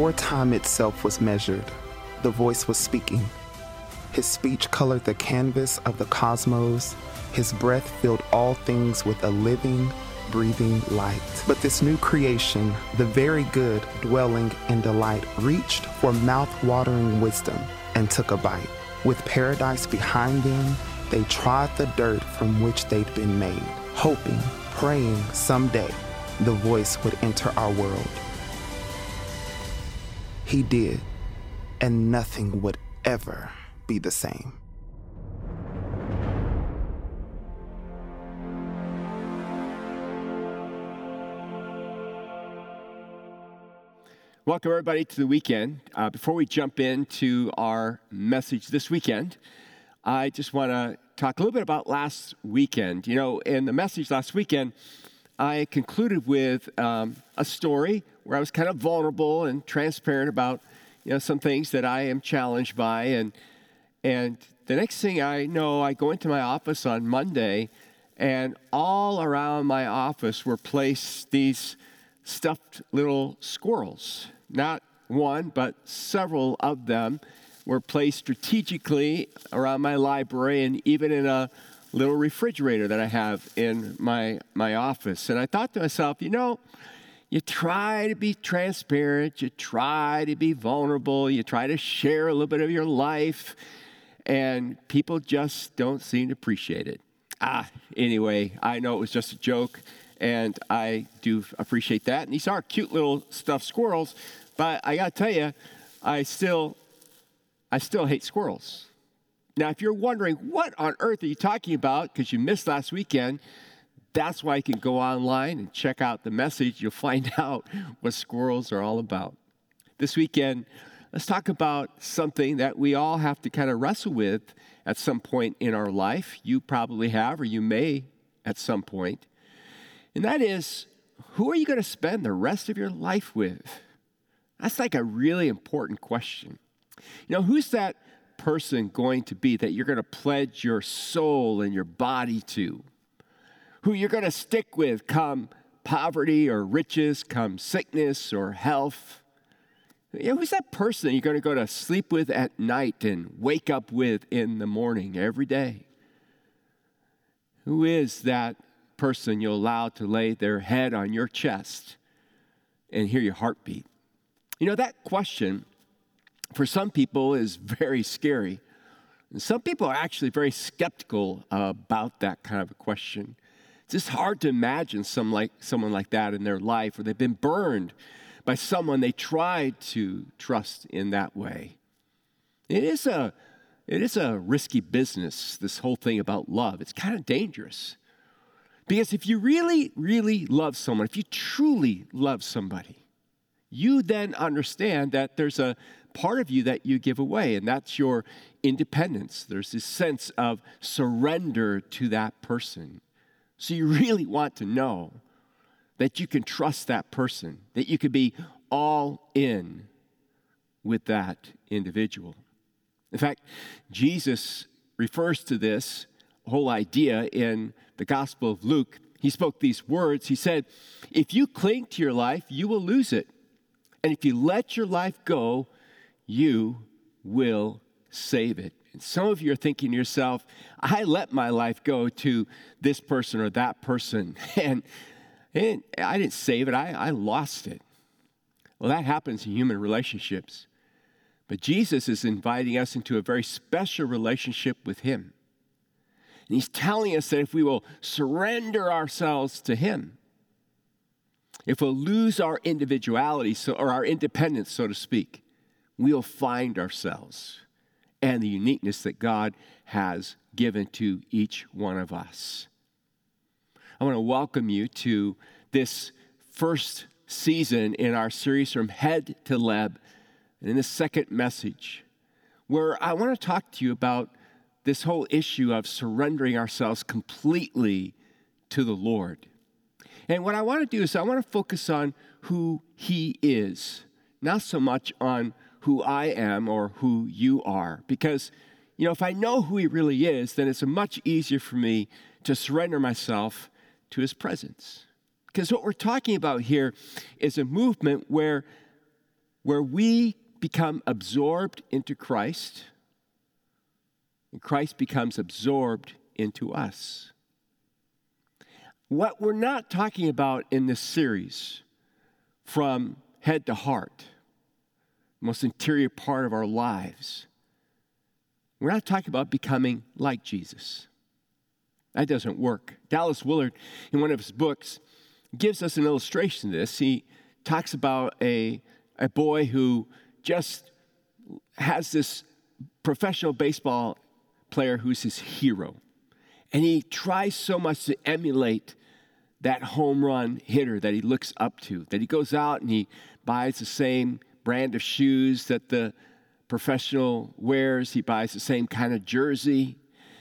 Before time itself was measured, the voice was speaking. His speech colored the canvas of the cosmos. His breath filled all things with a living, breathing light. But this new creation, the very good dwelling in delight, reached for mouth-watering wisdom and took a bite. With paradise behind them, they trod the dirt from which they'd been made, hoping, praying someday the voice would enter our world. He did, and nothing would ever be the same. Welcome, everybody, to the weekend. Uh, before we jump into our message this weekend, I just want to talk a little bit about last weekend. You know, in the message last weekend, I concluded with um, a story where I was kind of vulnerable and transparent about, you know, some things that I am challenged by. And, and the next thing I know, I go into my office on Monday, and all around my office were placed these stuffed little squirrels. Not one, but several of them were placed strategically around my library and even in a little refrigerator that I have in my, my office. And I thought to myself, you know, you try to be transparent, you try to be vulnerable, you try to share a little bit of your life, and people just don't seem to appreciate it. Ah, anyway, I know it was just a joke and I do appreciate that. And these are cute little stuffed squirrels, but I gotta tell you, I still, I still hate squirrels. Now, if you're wondering what on earth are you talking about because you missed last weekend, that's why you can go online and check out the message. You'll find out what squirrels are all about. This weekend, let's talk about something that we all have to kind of wrestle with at some point in our life. You probably have, or you may at some point. And that is, who are you going to spend the rest of your life with? That's like a really important question. You know, who's that person going to be that you're going to pledge your soul and your body to? Who you're going to stick with come poverty or riches, come sickness or health? You know, who's that person you're going to go to sleep with at night and wake up with in the morning every day? Who is that person you allow to lay their head on your chest and hear your heartbeat? You know, that question for some people is very scary. And some people are actually very skeptical about that kind of a question. It's just hard to imagine some like, someone like that in their life, or they've been burned by someone they tried to trust in that way. It is a, it is a risky business, this whole thing about love. It's kind of dangerous. Because if you really, really love someone, if you truly love somebody, you then understand that there's a part of you that you give away, and that's your independence. There's this sense of surrender to that person. So you really want to know that you can trust that person, that you can be all in with that individual. In fact, Jesus refers to this whole idea in the Gospel of Luke. He spoke these words. He said, If you cling to your life, you will lose it. And if you let your life go, you will save it. And some of you are thinking to yourself, I let my life go to this person or that person, and, and I didn't save it, I, I lost it. Well, that happens in human relationships. But Jesus is inviting us into a very special relationship with Him. And he's telling us that if we will surrender ourselves to him, if we'll lose our individuality so, or our independence, so to speak, we'll find ourselves and the uniqueness that God has given to each one of us. I want to welcome you to this first season in our series from head to leb, and in the second message, where I want to talk to you about this whole issue of surrendering ourselves completely to the Lord. And what I want to do is I want to focus on who He is, not so much on who I am or who you are. Because, you know, if I know who He really is, then it's much easier for me to surrender myself to His presence. Because what we're talking about here is a movement where where we become absorbed into Christ and Christ becomes absorbed into us. What we're not talking about in this series, from head to heart, most interior part of our lives, we're not talking about becoming like Jesus. That doesn't work. Dallas Willard, in one of his books, gives us an illustration of this. He talks about a, a boy who just has this professional baseball player who's his hero. And he tries so much to emulate that home run hitter that he looks up to, that he goes out and he buys the same brand of shoes that the professional wears, he buys the same kind of jersey.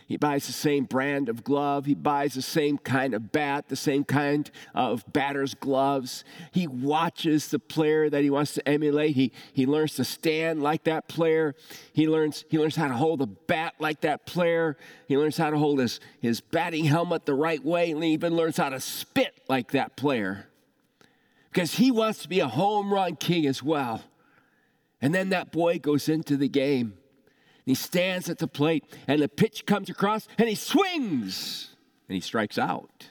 He buys the same brand of glove. He buys the same kind of bat, the same kind of batter's gloves. He watches the player that he wants to emulate. He, he learns to stand like that player. He learns, he learns how to hold a bat like that player. He learns how to hold his, his batting helmet the right way. And he even learns how to spit like that player because he wants to be a home run king as well. And then that boy goes into the game he stands at the plate, and the pitch comes across, and he swings, and he strikes out.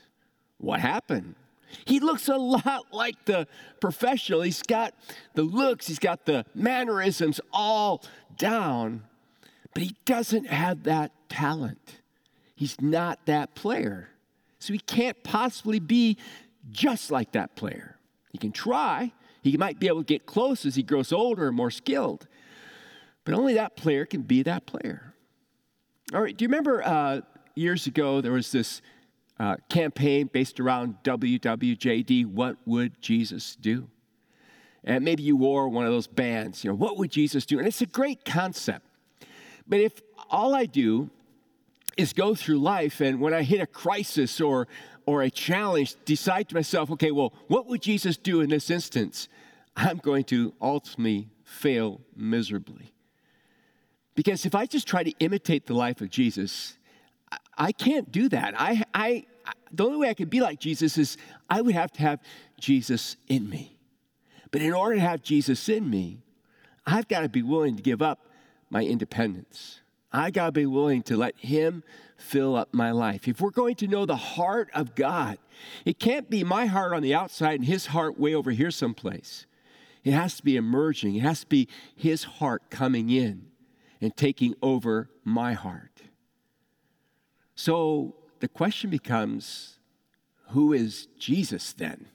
What happened? He looks a lot like the professional. He's got the looks, he's got the mannerisms all down, but he doesn't have that talent. He's not that player. So he can't possibly be just like that player. He can try, he might be able to get close as he grows older and more skilled, but only that player can be that player. All right, do you remember uh, years ago there was this uh, campaign based around WWJD, What Would Jesus Do? And maybe you wore one of those bands, you know, what would Jesus do? And it's a great concept. But if all I do is go through life and when I hit a crisis or or a challenge, decide to myself, okay, well, what would Jesus do in this instance? I'm going to ultimately fail miserably. Because if I just try to imitate the life of Jesus, I can't do that. I, I, the only way I could be like Jesus is I would have to have Jesus in me. But in order to have Jesus in me, I've got to be willing to give up my independence. I got to be willing to let Him fill up my life. If we're going to know the heart of God, it can't be my heart on the outside and His heart way over here someplace. It has to be emerging, it has to be His heart coming in and taking over my heart. So the question becomes who is Jesus then?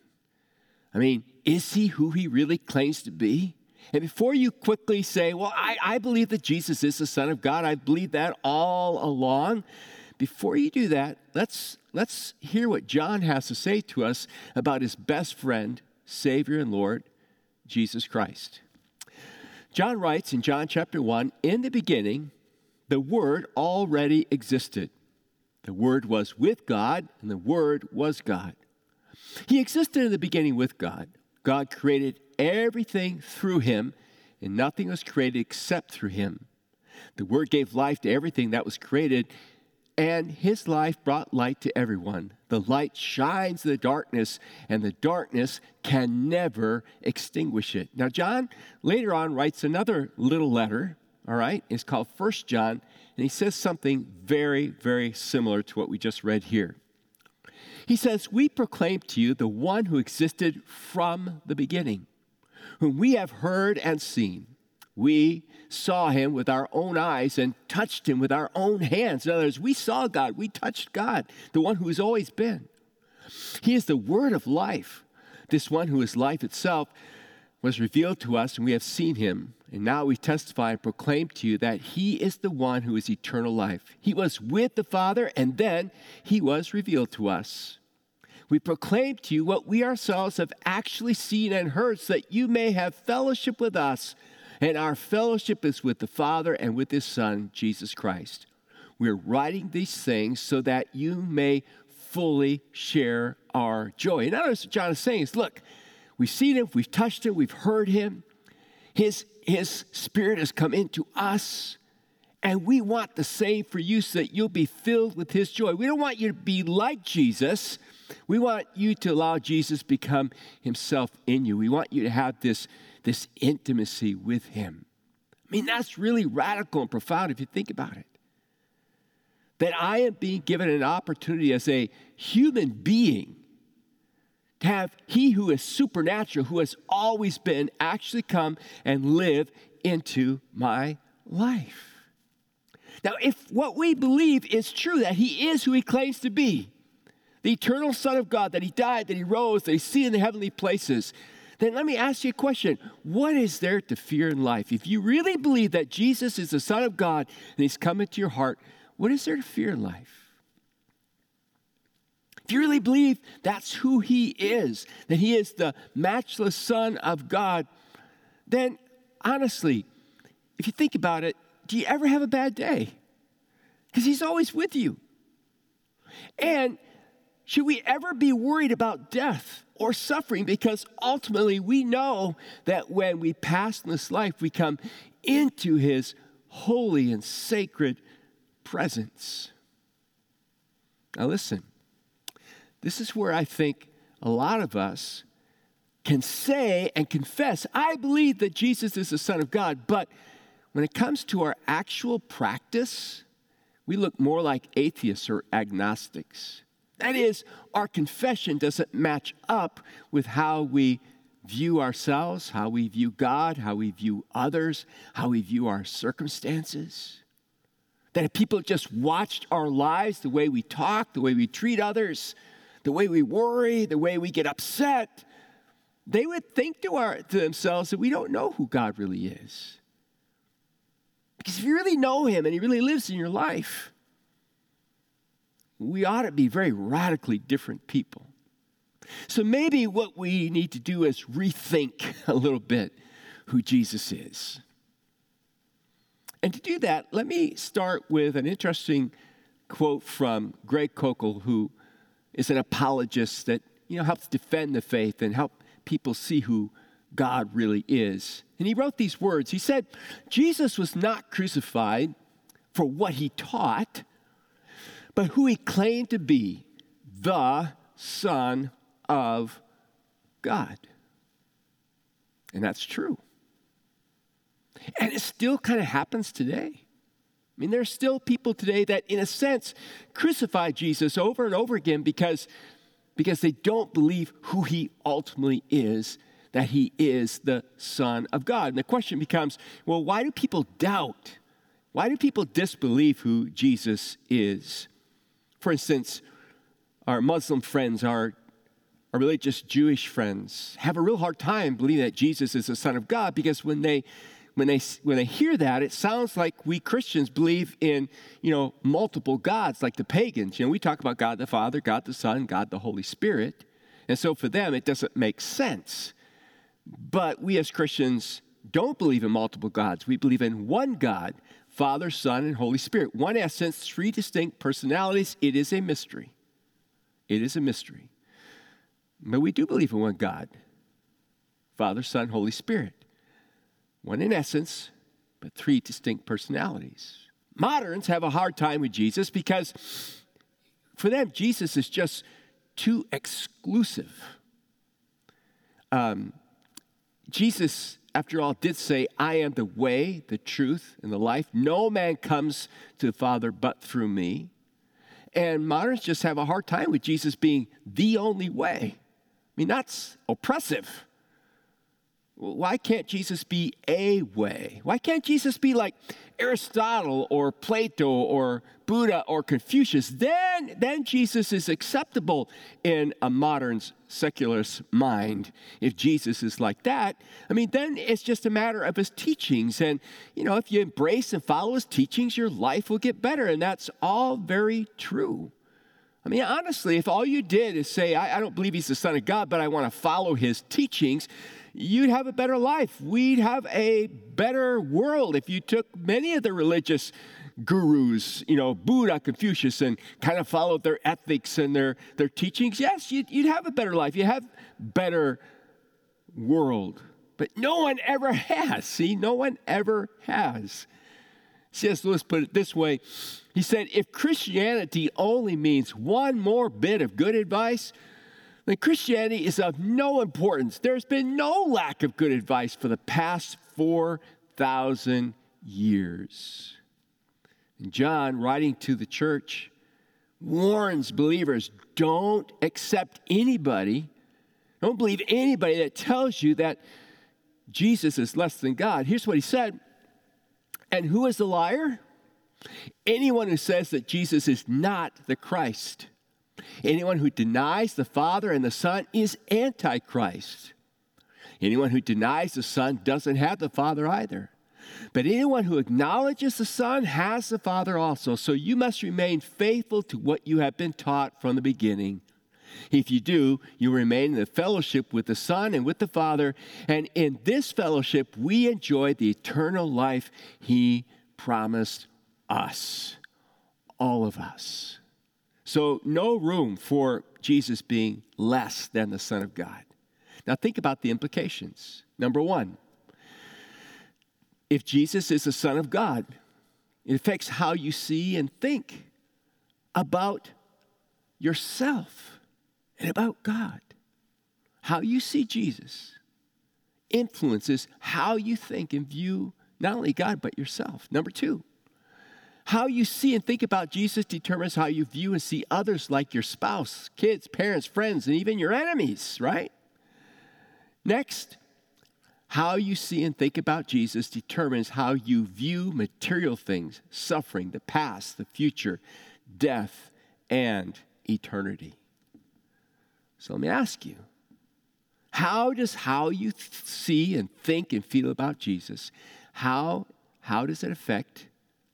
I mean, is he who he really claims to be? And before you quickly say, well, I, I believe that Jesus is the Son of God, I believe that all along, before you do that, let's, let's hear what John has to say to us about his best friend, Savior and Lord, Jesus Christ. John writes in John chapter 1 In the beginning, the Word already existed. The Word was with God, and the Word was God. He existed in the beginning with God. God created everything through him, and nothing was created except through him. The Word gave life to everything that was created, and his life brought light to everyone. The light shines in the darkness, and the darkness can never extinguish it. Now, John later on writes another little letter, all right? It's called First John, and he says something very, very similar to what we just read here. He says, We proclaim to you the one who existed from the beginning, whom we have heard and seen. We saw him with our own eyes and touched him with our own hands. In other words, we saw God, we touched God, the one who has always been. He is the word of life. This one who is life itself was revealed to us, and we have seen him. And now we testify and proclaim to you that he is the one who is eternal life. He was with the Father, and then he was revealed to us. We proclaim to you what we ourselves have actually seen and heard, so that you may have fellowship with us. And our fellowship is with the Father and with His Son, Jesus Christ. We're writing these things so that you may fully share our joy. And notice what John is saying is look, we've seen Him, we've touched Him, we've heard Him. His, his Spirit has come into us. And we want the same for you so that you'll be filled with His joy. We don't want you to be like Jesus. We want you to allow Jesus become Himself in you. We want you to have this this intimacy with Him. I mean, that's really radical and profound if you think about it. That I am being given an opportunity as a human being to have He who is supernatural, who has always been, actually come and live into my life. Now, if what we believe is true, that He is who He claims to be, the eternal Son of God, that He died, that He rose, that He's seen in the heavenly places, then let me ask you a question. What is there to fear in life? If you really believe that Jesus is the Son of God and He's come into your heart, what is there to fear in life? If you really believe that's who He is, that He is the matchless Son of God, then honestly, if you think about it, do you ever have a bad day? Because He's always with you. And should we ever be worried about death or suffering? Because ultimately we know that when we pass in this life, we come into His holy and sacred presence. Now, listen, this is where I think a lot of us can say and confess, I believe that Jesus is the Son of God, but when it comes to our actual practice, we look more like atheists or agnostics. That is, our confession doesn't match up with how we view ourselves, how we view God, how we view others, how we view our circumstances. That if people just watched our lives, the way we talk, the way we treat others, the way we worry, the way we get upset, they would think to, our, to themselves that we don't know who God really is. Because if you really know Him and He really lives in your life, we ought to be very radically different people. So maybe what we need to do is rethink a little bit who Jesus is. And to do that, let me start with an interesting quote from Greg Koukl, who is an apologist that you know helps defend the faith and help people see who God really is. And he wrote these words. He said, Jesus was not crucified for what he taught, but who he claimed to be the Son of God. And that's true. And it still kind of happens today. I mean, there's still people today that, in a sense, crucify Jesus over and over again because, because they don't believe who he ultimately is, that he is the Son of God. And the question becomes well, why do people doubt? Why do people disbelieve who Jesus is? For instance, our Muslim friends, our, our religious Jewish friends, have a real hard time believing that Jesus is the Son of God because when they when they when they hear that, it sounds like we Christians believe in you know multiple gods, like the pagans. You know, we talk about God the Father, God the Son, God the Holy Spirit, and so for them it doesn't make sense. But we as Christians don't believe in multiple gods. We believe in one God, Father, Son, and Holy Spirit. One essence, three distinct personalities. It is a mystery. It is a mystery. But we do believe in one God Father, Son, Holy Spirit. One in essence, but three distinct personalities. Moderns have a hard time with Jesus because for them, Jesus is just too exclusive. Um, Jesus after all, did say, I am the way, the truth, and the life. No man comes to the Father but through me. And moderns just have a hard time with Jesus being the only way. I mean, that's oppressive. Why can't Jesus be a way? Why can't Jesus be like Aristotle or Plato or Buddha or Confucius? Then, then Jesus is acceptable in a modern secularist mind. If Jesus is like that, I mean, then it's just a matter of his teachings. And, you know, if you embrace and follow his teachings, your life will get better. And that's all very true. I mean, honestly, if all you did is say, I, I don't believe he's the Son of God, but I want to follow his teachings, you'd have a better life. We'd have a better world if you took many of the religious gurus, you know, Buddha, Confucius, and kind of followed their ethics and their, their teachings. Yes, you'd, you'd have a better life. You have better world. But no one ever has. See, no one ever has. C.S. Lewis put it this way He said, If Christianity only means one more bit of good advice, That Christianity is of no importance. There's been no lack of good advice for the past 4,000 years. And John, writing to the church, warns believers don't accept anybody, don't believe anybody that tells you that Jesus is less than God. Here's what he said And who is the liar? Anyone who says that Jesus is not the Christ. Anyone who denies the Father and the Son is Antichrist. Anyone who denies the Son doesn't have the Father either. But anyone who acknowledges the Son has the Father also. So you must remain faithful to what you have been taught from the beginning. If you do, you remain in the fellowship with the Son and with the Father. And in this fellowship, we enjoy the eternal life He promised us, all of us. So, no room for Jesus being less than the Son of God. Now, think about the implications. Number one, if Jesus is the Son of God, it affects how you see and think about yourself and about God. How you see Jesus influences how you think and view not only God, but yourself. Number two, how you see and think about Jesus determines how you view and see others like your spouse, kids, parents, friends, and even your enemies, right? Next, how you see and think about Jesus determines how you view material things, suffering, the past, the future, death, and eternity. So let me ask you how does how you th- see and think and feel about Jesus, how, how does it affect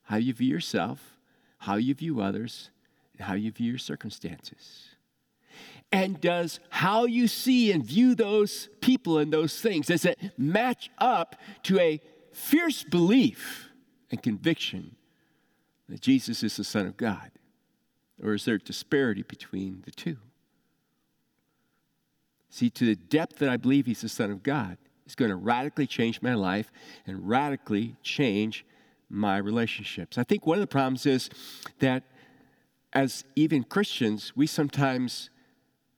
how you view yourself, how you view others, and how you view your circumstances. And does how you see and view those people and those things, does it match up to a fierce belief and conviction that Jesus is the Son of God? Or is there disparity between the two? See, to the depth that I believe he's the Son of God, is going to radically change my life and radically change my relationships. I think one of the problems is that as even Christians, we sometimes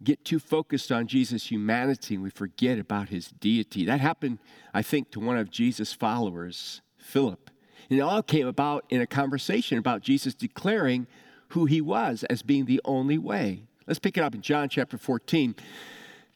get too focused on Jesus' humanity and we forget about his deity. That happened, I think, to one of Jesus' followers, Philip. And it all came about in a conversation about Jesus declaring who he was as being the only way. Let's pick it up in John chapter 14.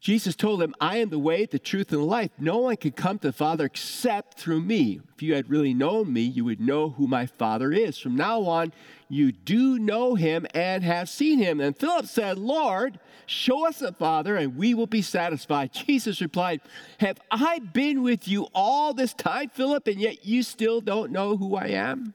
Jesus told him, I am the way, the truth, and the life. No one can come to the Father except through me. If you had really known me, you would know who my Father is. From now on, you do know him and have seen him. And Philip said, Lord, show us the Father, and we will be satisfied. Jesus replied, Have I been with you all this time, Philip, and yet you still don't know who I am?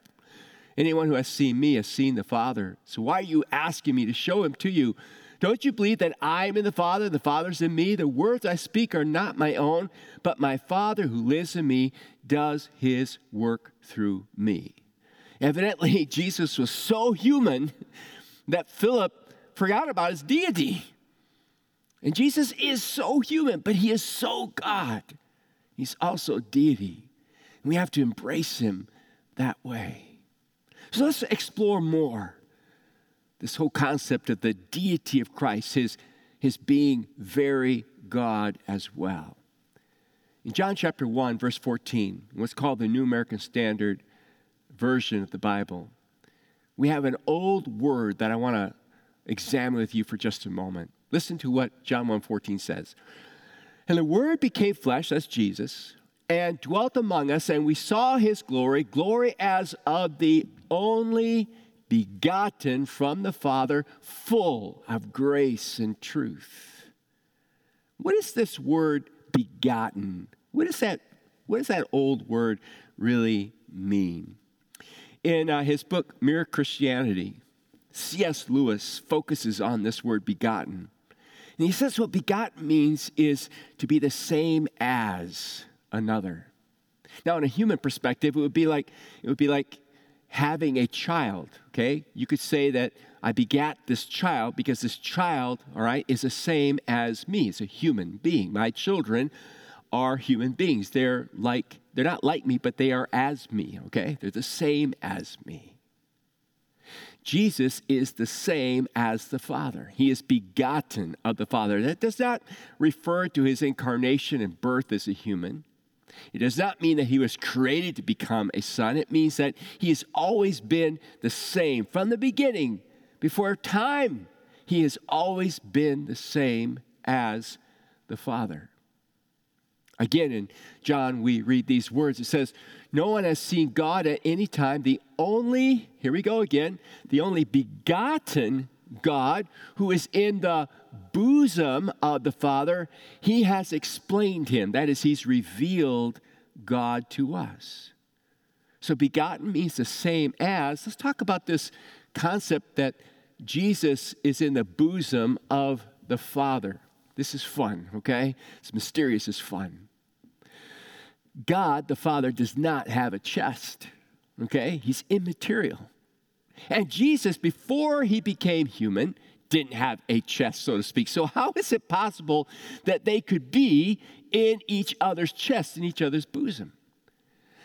Anyone who has seen me has seen the Father. So why are you asking me to show him to you? Don't you believe that I am in the Father, the Father's in me? The words I speak are not my own, but my Father who lives in me does his work through me. Evidently, Jesus was so human that Philip forgot about his deity. And Jesus is so human, but he is so God. He's also deity. And we have to embrace him that way. So let's explore more this whole concept of the deity of Christ, his, his being very God as well. In John chapter 1, verse 14, what's called the New American Standard version of the Bible, we have an old word that I want to examine with you for just a moment. Listen to what John 1:14 says. And the word became flesh, that's Jesus, and dwelt among us, and we saw his glory, glory as of the only begotten from the Father, full of grace and truth. What is this word begotten? What is that? What does that old word really mean? In uh, his book, Mere Christianity, C.S. Lewis focuses on this word begotten. And he says what begotten means is to be the same as another. Now, in a human perspective, it would be like it would be like having a child, okay? You could say that I begat this child because this child, all right, is the same as me. It's a human being. My children are human beings. They're like, they're not like me, but they are as me, okay? They're the same as me. Jesus is the same as the Father. He is begotten of the Father. That does not refer to his incarnation and birth as a human. It does not mean that he was created to become a son. It means that he has always been the same from the beginning, before time. He has always been the same as the Father. Again, in John, we read these words. It says, No one has seen God at any time. The only, here we go again, the only begotten God who is in the bosom of the Father, he has explained him. That is, he's revealed God to us. So, begotten means the same as. Let's talk about this concept that Jesus is in the bosom of the Father. This is fun, okay? It's mysterious, it's fun. God, the Father, does not have a chest, okay? He's immaterial. And Jesus, before he became human, didn't have a chest, so to speak. So, how is it possible that they could be in each other's chest, in each other's bosom?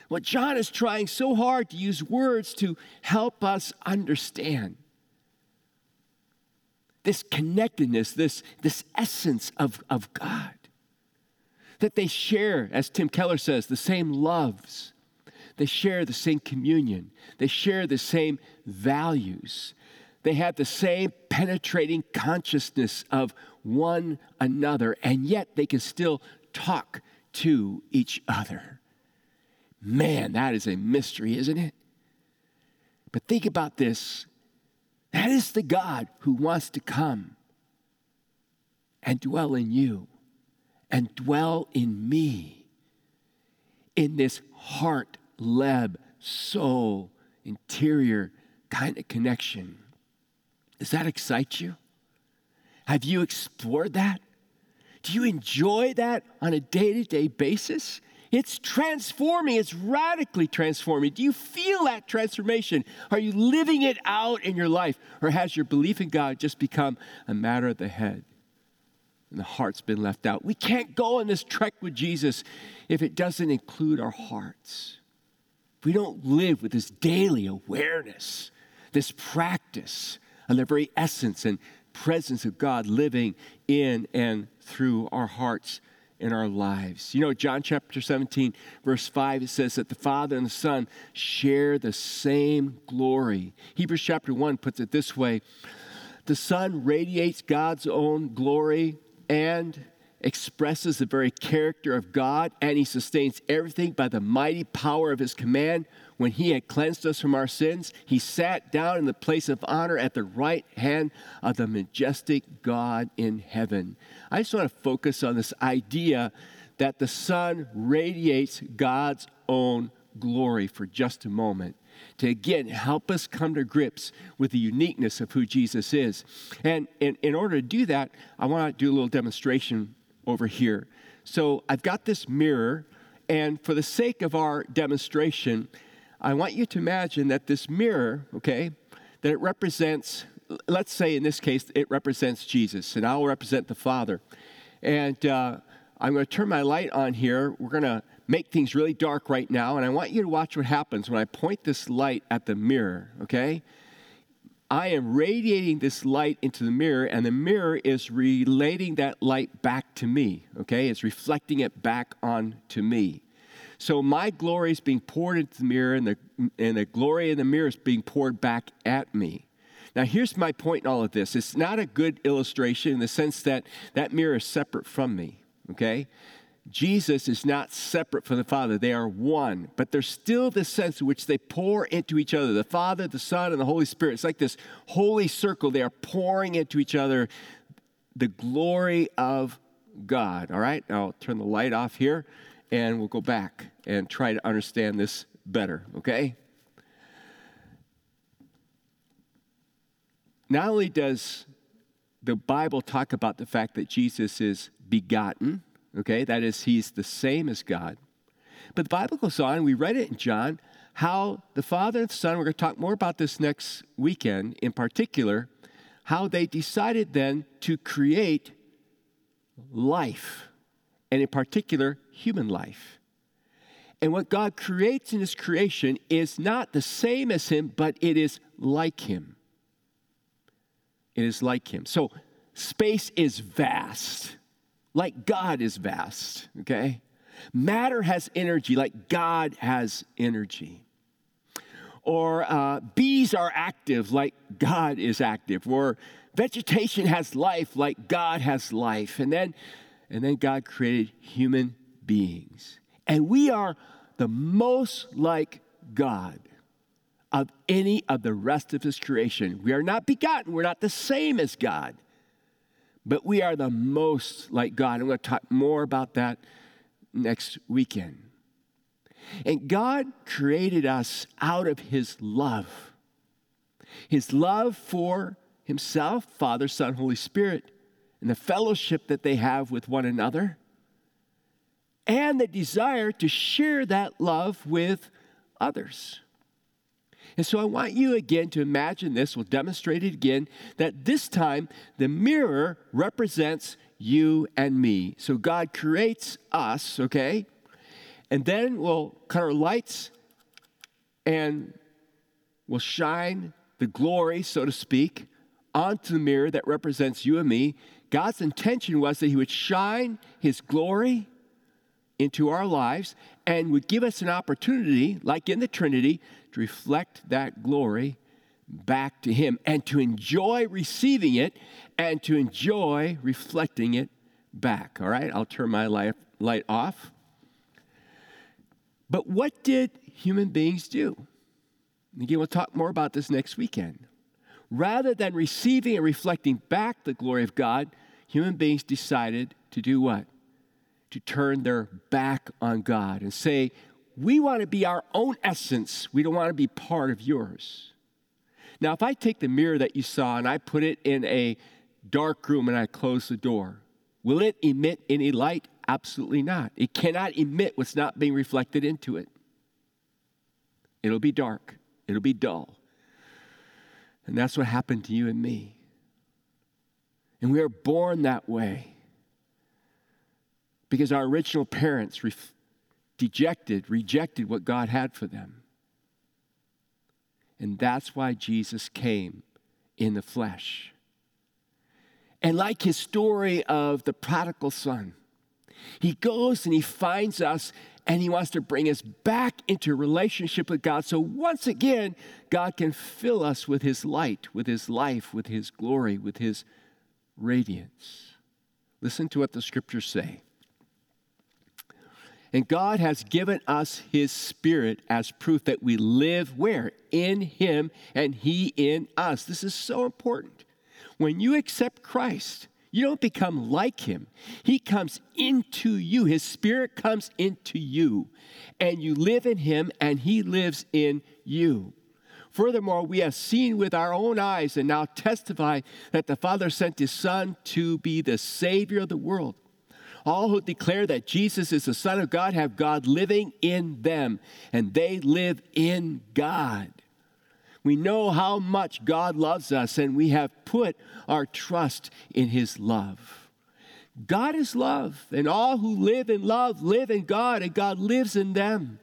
Well, John is trying so hard to use words to help us understand this connectedness, this, this essence of, of God. That they share, as Tim Keller says, the same loves. They share the same communion. They share the same values. They have the same penetrating consciousness of one another, and yet they can still talk to each other. Man, that is a mystery, isn't it? But think about this that is the God who wants to come and dwell in you and dwell in me in this heart, leb, soul, interior kind of connection. Does that excite you? Have you explored that? Do you enjoy that on a day to day basis? It's transforming, it's radically transforming. Do you feel that transformation? Are you living it out in your life? Or has your belief in God just become a matter of the head? And the heart's been left out. We can't go on this trek with Jesus if it doesn't include our hearts. We don't live with this daily awareness, this practice of the very essence and presence of God living in and through our hearts in our lives. You know, John chapter 17, verse 5, it says that the Father and the Son share the same glory. Hebrews chapter 1 puts it this way The Son radiates God's own glory and expresses the very character of God, and he sustains everything by the mighty power of his command when he had cleansed us from our sins, he sat down in the place of honor at the right hand of the majestic God in heaven. I just want to focus on this idea that the Son radiates God's own glory for just a moment to again help us come to grips with the uniqueness of who Jesus is. And in, in order to do that, I want to do a little demonstration over here. So I've got this mirror, and for the sake of our demonstration, I want you to imagine that this mirror, okay, that it represents, let's say in this case, it represents Jesus, and I'll represent the Father. And uh, I'm going to turn my light on here. We're going to make things really dark right now, and I want you to watch what happens when I point this light at the mirror, okay? I am radiating this light into the mirror, and the mirror is relating that light back to me, okay? It's reflecting it back on to me. So my glory is being poured into the mirror, and the, and the glory in the mirror is being poured back at me. Now, here's my point in all of this. It's not a good illustration in the sense that that mirror is separate from me, okay? Jesus is not separate from the Father. They are one, but there's still this sense in which they pour into each other the Father, the Son, and the Holy Spirit. It's like this holy circle. They are pouring into each other the glory of God. All right, I'll turn the light off here and we'll go back and try to understand this better, okay? Not only does the Bible talk about the fact that Jesus is begotten, okay, that is, he's the same as God, but the Bible goes on, we read it in John, how the Father and the Son, we're going to talk more about this next weekend in particular, how they decided then to create life and in particular, human life. And what God creates in His creation is not the same as Him, but it is like Him. it is like him. So space is vast, like God is vast, okay? Matter has energy, like God has energy. Or uh, bees are active, like God is active. Or vegetation has life, like God has life. And then, and then God created human beings. And we are the most like God of any of the rest of his creation. We are not begotten, we're not the same as God, but we are the most like God. I'm going to talk more about that next weekend. And God created us out of his love. His love for himself, Father, Son, Holy Spirit, and the fellowship that they have with one another, and the desire to share that love with others. And so I want you again to imagine this. We'll demonstrate it again that this time the mirror represents you and me. So God creates us, okay? And then we'll cut our lights and we'll shine the glory, so to speak, onto the mirror that represents you and me. God's intention was that He would shine His glory into our lives and would give us an opportunity, like in the Trinity, to reflect that glory back to Him and to enjoy receiving it and to enjoy reflecting it back. All right, I'll turn my light, light off. But what did human beings do? Again, we'll talk more about this next weekend. Rather than receiving and reflecting back the glory of God, human beings decided to do what? To turn their back on God and say, we want to be our own essence. We don't want to be part of yours. Now, if I take the mirror that you saw and I put it in a dark room and I close the door, will it emit any light? Absolutely not. It cannot emit what's not being reflected into it. It'll be dark, it'll be dull. And that's what happened to you and me. And we are born that way because our original parents ref- dejected, rejected what God had for them. And that's why Jesus came in the flesh. And like his story of the prodigal son, he goes and he finds us and he wants to bring us back into relationship with God. So once again, God can fill us with his light, with his life, with his glory, with his radiance. Listen to what the scriptures say. And God has given us His Spirit as proof that we live where? In Him and He in us. This is so important. When you accept Christ, you don't become like Him. He comes into you, His Spirit comes into you, and you live in Him and He lives in you. Furthermore, we have seen with our own eyes and now testify that the Father sent His Son to be the Savior of the world. All who declare that Jesus is the Son of God have God living in them, and they live in God. We know how much God loves us, and we have put our trust in His love. God is love, and all who live in love live in God, and God lives in them.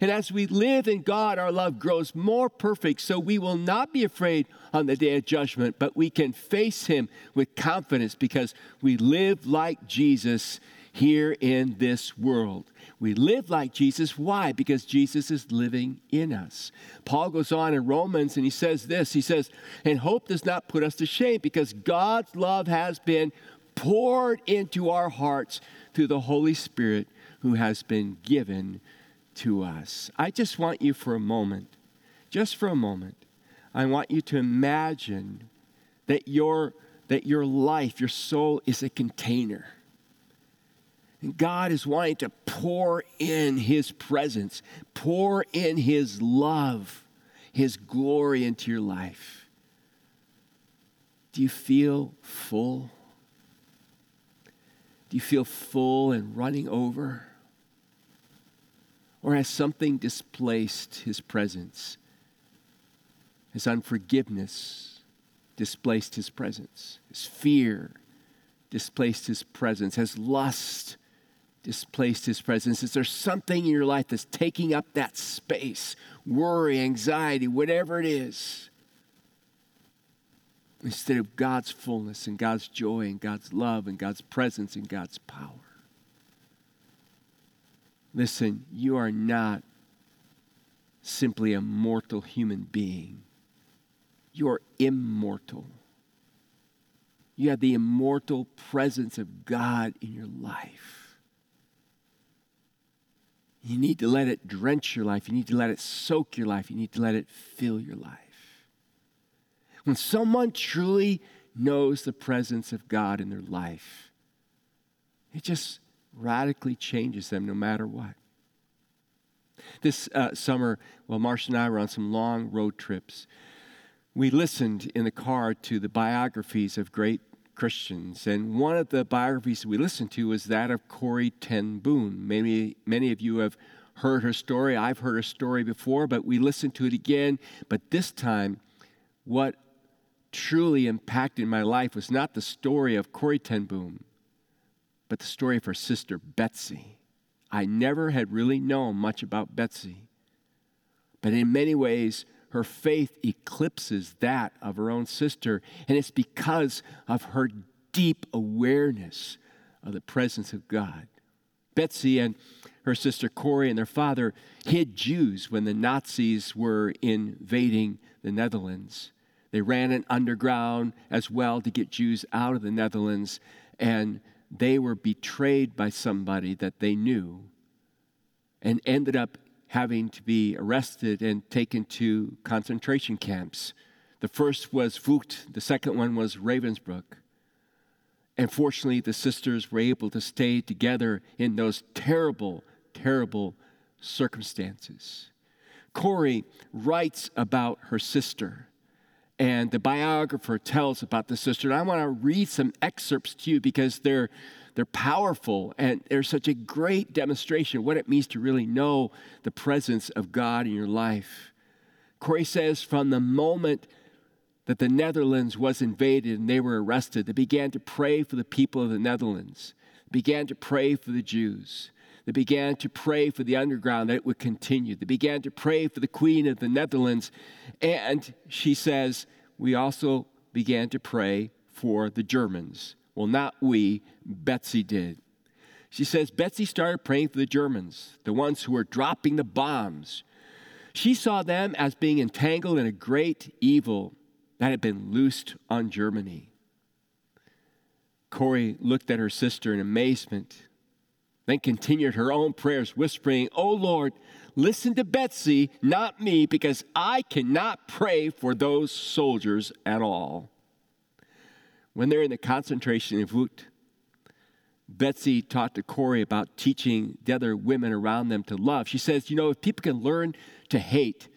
And as we live in God, our love grows more perfect, so we will not be afraid on the day of judgment, but we can face Him with confidence because we live like Jesus here in this world. We live like Jesus. Why? Because Jesus is living in us. Paul goes on in Romans and he says this He says, And hope does not put us to shame because God's love has been poured into our hearts through the Holy Spirit who has been given to us. I just want you for a moment, just for a moment, I want you to imagine that your, that your life, your soul is a container. And God is wanting to pour in His presence, pour in His love, His glory into your life. Do you feel full? Do you feel full and running over? Or has something displaced his presence? Has unforgiveness displaced his presence? Has fear displaced his presence? Has lust displaced his presence? Is there something in your life that's taking up that space? Worry, anxiety, whatever it is. instead of God's fullness and God's joy and God's love and God's presence and God's power. Listen, you are not simply a mortal human being, you're immortal. You have the immortal presence of God in your life. You need to let it drench your life. You need to let it soak your life. You need to let it fill your life. When someone truly knows the presence of God in their life, it just radically changes them no matter what. This uh, summer, while Marcia and I were on some long road trips, we listened in the car to the biographies of great Christians. And one of the biographies we listened to was that of Corrie Ten Boom. Maybe many of you have heard her story. I've heard her story before, but we listened to it again. But this time, what truly impacted my life was not the story of Corrie Ten Boom, but the story of her sister Betsy. I never had really known much about Betsy, but in many ways, her faith eclipses that of her own sister, and it's because of her deep awareness of the presence of God. Betsy and her sister Corrie and their father hid Jews when the Nazis were invading the Netherlands. They ran an underground as well to get Jews out of the Netherlands, and they were betrayed by somebody that they knew and ended up having to be arrested and taken to concentration camps. The first was Vught, the second one was Ravensbrück. And fortunately, the sisters were able to stay together in those terrible, terrible circumstances. Corrie writes about her sister, and the biographer tells about the sister. And I want to read some excerpts to you because they're they're powerful, and they're such a great demonstration of what it means to really know the presence of God in your life. Corrie says, from the moment that the Netherlands was invaded and they were arrested, they began to pray for the people of the Netherlands, began to pray for the Jews. They began to pray for the underground that it would continue. They began to pray for the Queen of the Netherlands. And she says, we also began to pray for the Germans. Well, not we, Betsy did. She says Betsy started praying for the Germans, the ones who were dropping the bombs. She saw them as being entangled in a great evil that had been loosed on Germany. Corrie looked at her sister in amazement, then continued her own prayers, whispering, Oh Lord, listen to Betsy, not me, because I cannot pray for those soldiers at all. When they're in the concentration in Vught, Betsy talked to Corrie about teaching the other women around them to love. She says, you know, if people can learn to hate,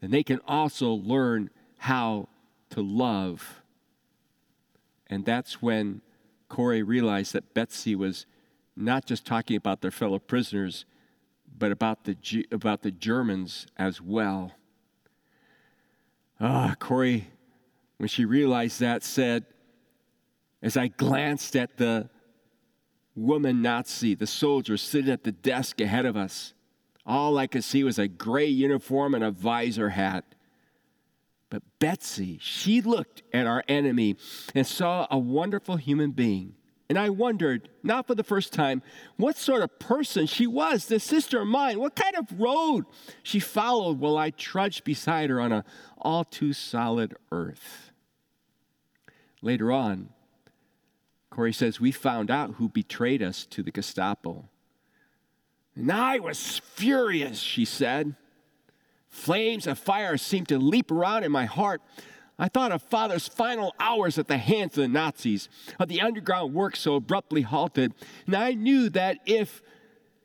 then they can also learn how to love. And that's when Corrie realized that Betsy was not just talking about their fellow prisoners, but about the, about the Germans as well. Ah, Corrie, when she realized that, said, as I glanced at the woman Nazi, the soldier sitting at the desk ahead of us, all I could see was a gray uniform and a visor hat. But Betsy, she looked at our enemy and saw a wonderful human being. And I wondered, not for the first time, what sort of person she was, this sister of mine. What kind of road she followed while I trudged beside her on a all too solid earth. Later on, Corrie says, We found out who betrayed us to the Gestapo. And I was furious, she said. Flames of fire seemed to leap around in my heart. I thought of father's final hours at the hands of the Nazis, of the underground work so abruptly halted, and I knew that if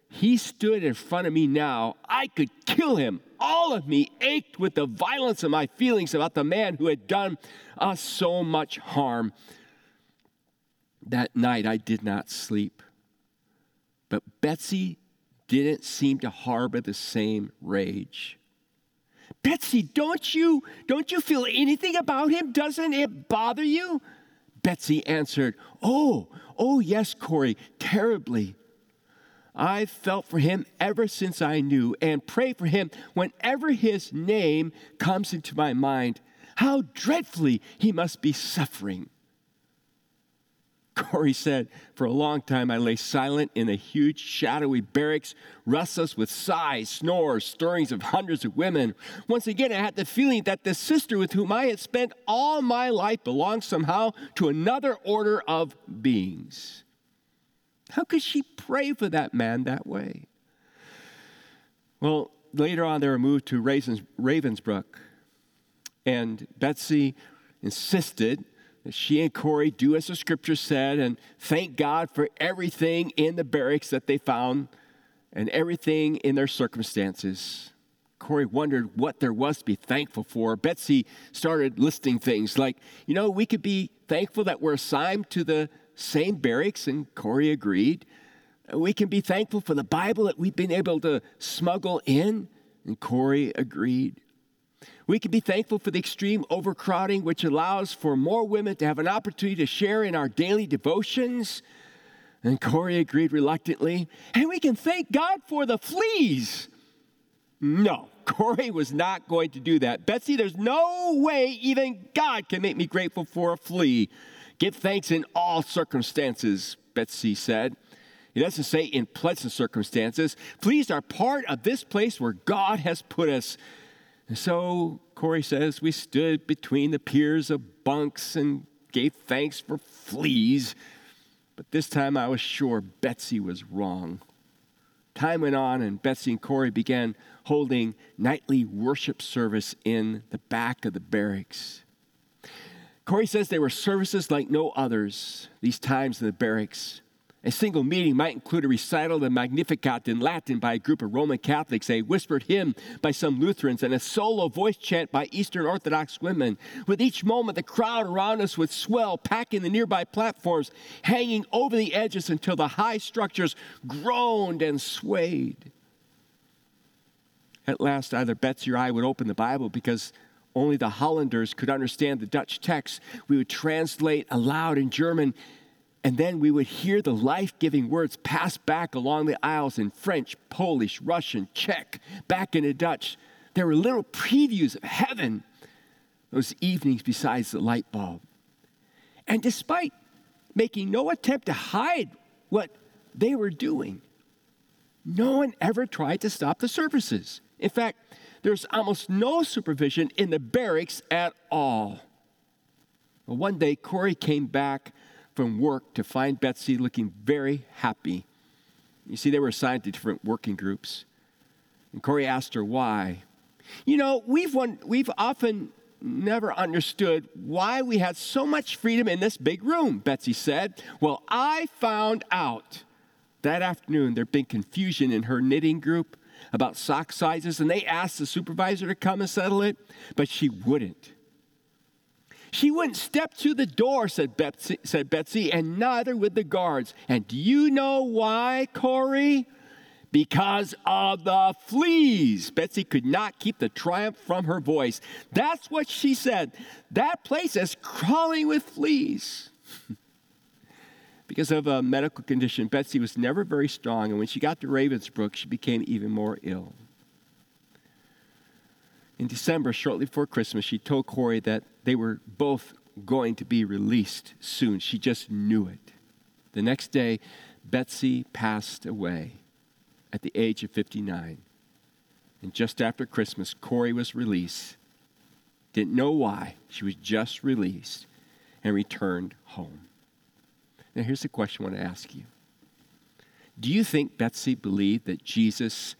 he stood in front of me now, I could kill him. All of me ached with the violence of my feelings about the man who had done us so much harm. That night I did not sleep. But Betsy didn't seem to harbor the same rage. Betsy, don't you don't you feel anything about him? Doesn't it bother you? Betsy answered, "Oh, oh yes, Corrie, terribly. I've felt for him ever since I knew and pray for him whenever his name comes into my mind. How dreadfully he must be suffering. Corrie said, For a long time I lay silent in a huge shadowy barracks, restless with sighs, snores, stirrings of hundreds of women. Once again, I had the feeling that the sister with whom I had spent all my life belonged somehow to another order of beings. How could she pray for that man that way? Well, later on, they were moved to Ravensbrück, and Betsy insisted she and Corrie do as the scripture said and thank God for everything in the barracks that they found and everything in their circumstances. Corrie wondered what there was to be thankful for. Betsy started listing things like, you know, we could be thankful that we're assigned to the same barracks, and Corrie agreed. We can be thankful for the Bible that we've been able to smuggle in, and Corrie agreed. We can be thankful for the extreme overcrowding, which allows for more women to have an opportunity to share in our daily devotions. And Corrie agreed reluctantly. And we can thank God for the fleas. No, Corrie was not going to do that. Betsy, there's no way even God can make me grateful for a flea. Give thanks in all circumstances, Betsy said. He doesn't say in pleasant circumstances. Fleas are part of this place where God has put us. And so Corrie says we stood between the piers of bunks and gave thanks for fleas. But this time I was sure Betsy was wrong. Time went on, and Betsy and Corrie began holding nightly worship service in the back of the barracks. Corrie says they were services like no others, these times in the barracks. A single meeting might include a recital of the Magnificat in Latin by a group of Roman Catholics, a whispered hymn by some Lutherans, and a solo voice chant by Eastern Orthodox women. With each moment, the crowd around us would swell, packing the nearby platforms, hanging over the edges until the high structures groaned and swayed. At last, either Betsy or I would open the Bible because only the Hollanders could understand the Dutch text. We would translate aloud in German and then we would hear the life giving words pass back along the aisles in French, Polish, Russian, Czech, back into Dutch. There were little previews of heaven those evenings besides the light bulb. And despite making no attempt to hide what they were doing, no one ever tried to stop the services. In fact, there's almost no supervision in the barracks at all. Well, one day, Corrie came back from work to find Betsy looking very happy. You see, they were assigned to different working groups. And Corrie asked her why. You know, we've, won, we've often never understood why we had so much freedom in this big room, Betsy said. Well, I found out that afternoon there'd been confusion in her knitting group about sock sizes, and they asked the supervisor to come and settle it, but she wouldn't. She wouldn't step to the door, said Betsy, said Betsy, and neither would the guards. And do you know why, Corrie? Because of the fleas. Betsy could not keep the triumph from her voice. That's what she said. That place is crawling with fleas. because of a medical condition, Betsy was never very strong, and when she got to Ravensbrück, she became even more ill. In December, shortly before Christmas, she told Corrie that they were both going to be released soon. She just knew it. The next day, Betsy passed away at the age of 59. And just after Christmas, Corrie was released. Didn't know why. She was just released and returned home. Now, here's the question I want to ask you Do you think Betsy believed that Jesus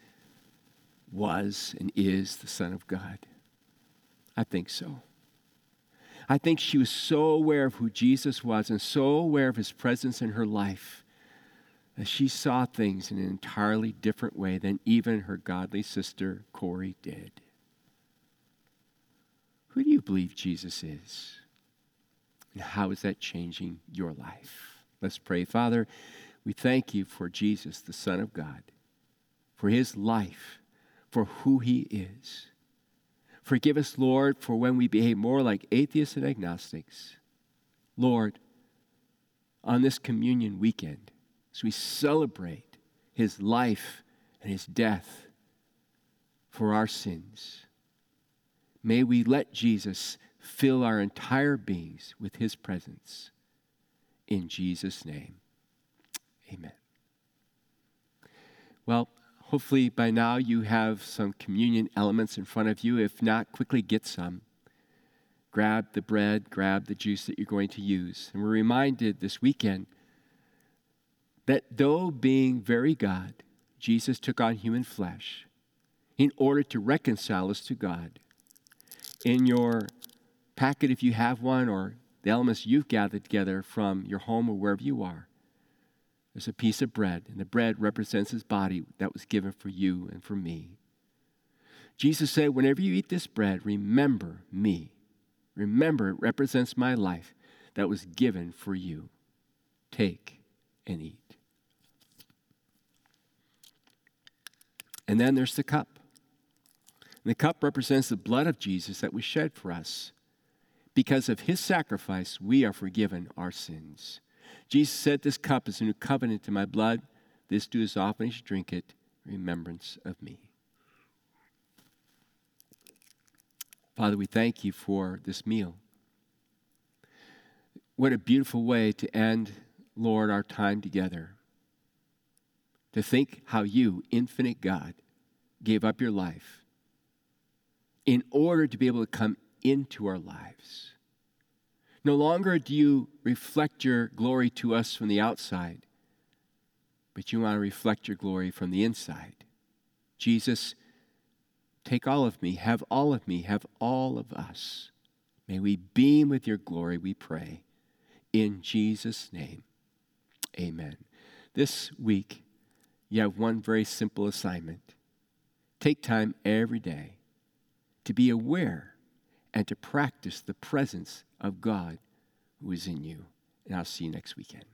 was and is the Son of God? I think so. I think she was so aware of who Jesus was and so aware of his presence in her life that she saw things in an entirely different way than even her godly sister Corrie did. Who do you believe Jesus is? And how is that changing your life? Let's pray. Father, we thank you for Jesus, the Son of God, for his life for who he is. Forgive us, Lord, for when we behave more like atheists and agnostics. Lord, on this communion weekend, as we celebrate his life and his death for our sins, may we let Jesus fill our entire beings with His presence. In Jesus' name, amen. Well, hopefully by now you have some communion elements in front of you. If not, quickly get some. Grab the bread, grab the juice that you're going to use. And we're reminded this weekend that though being very God, Jesus took on human flesh in order to reconcile us to God. In your packet, if you have one, or the elements you've gathered together from your home or wherever you are, there's a piece of bread, and the bread represents his body that was given for you and for me. Jesus said, Whenever you eat this bread, remember me. Remember, it represents my life that was given for you. Take and eat. And then there's the cup. And the cup represents the blood of Jesus that was shed for us. Because of his sacrifice, we are forgiven our sins. Jesus said, This cup is a new covenant in my blood. This do as often as you drink it, remembrance of me. Father, we thank you for this meal. What a beautiful way to end, Lord, our time together. To think how you, infinite God, gave up your life in order to be able to come into our lives. No longer do you reflect your glory to us from the outside, but you want to reflect your glory from the inside. Jesus, take all of me, have all of me, have all of us. May we beam with your glory, we pray. In Jesus' name, amen. This week, you have one very simple assignment. Take time every day to be aware and to practice the presence of God who is in you. And I'll see you next weekend.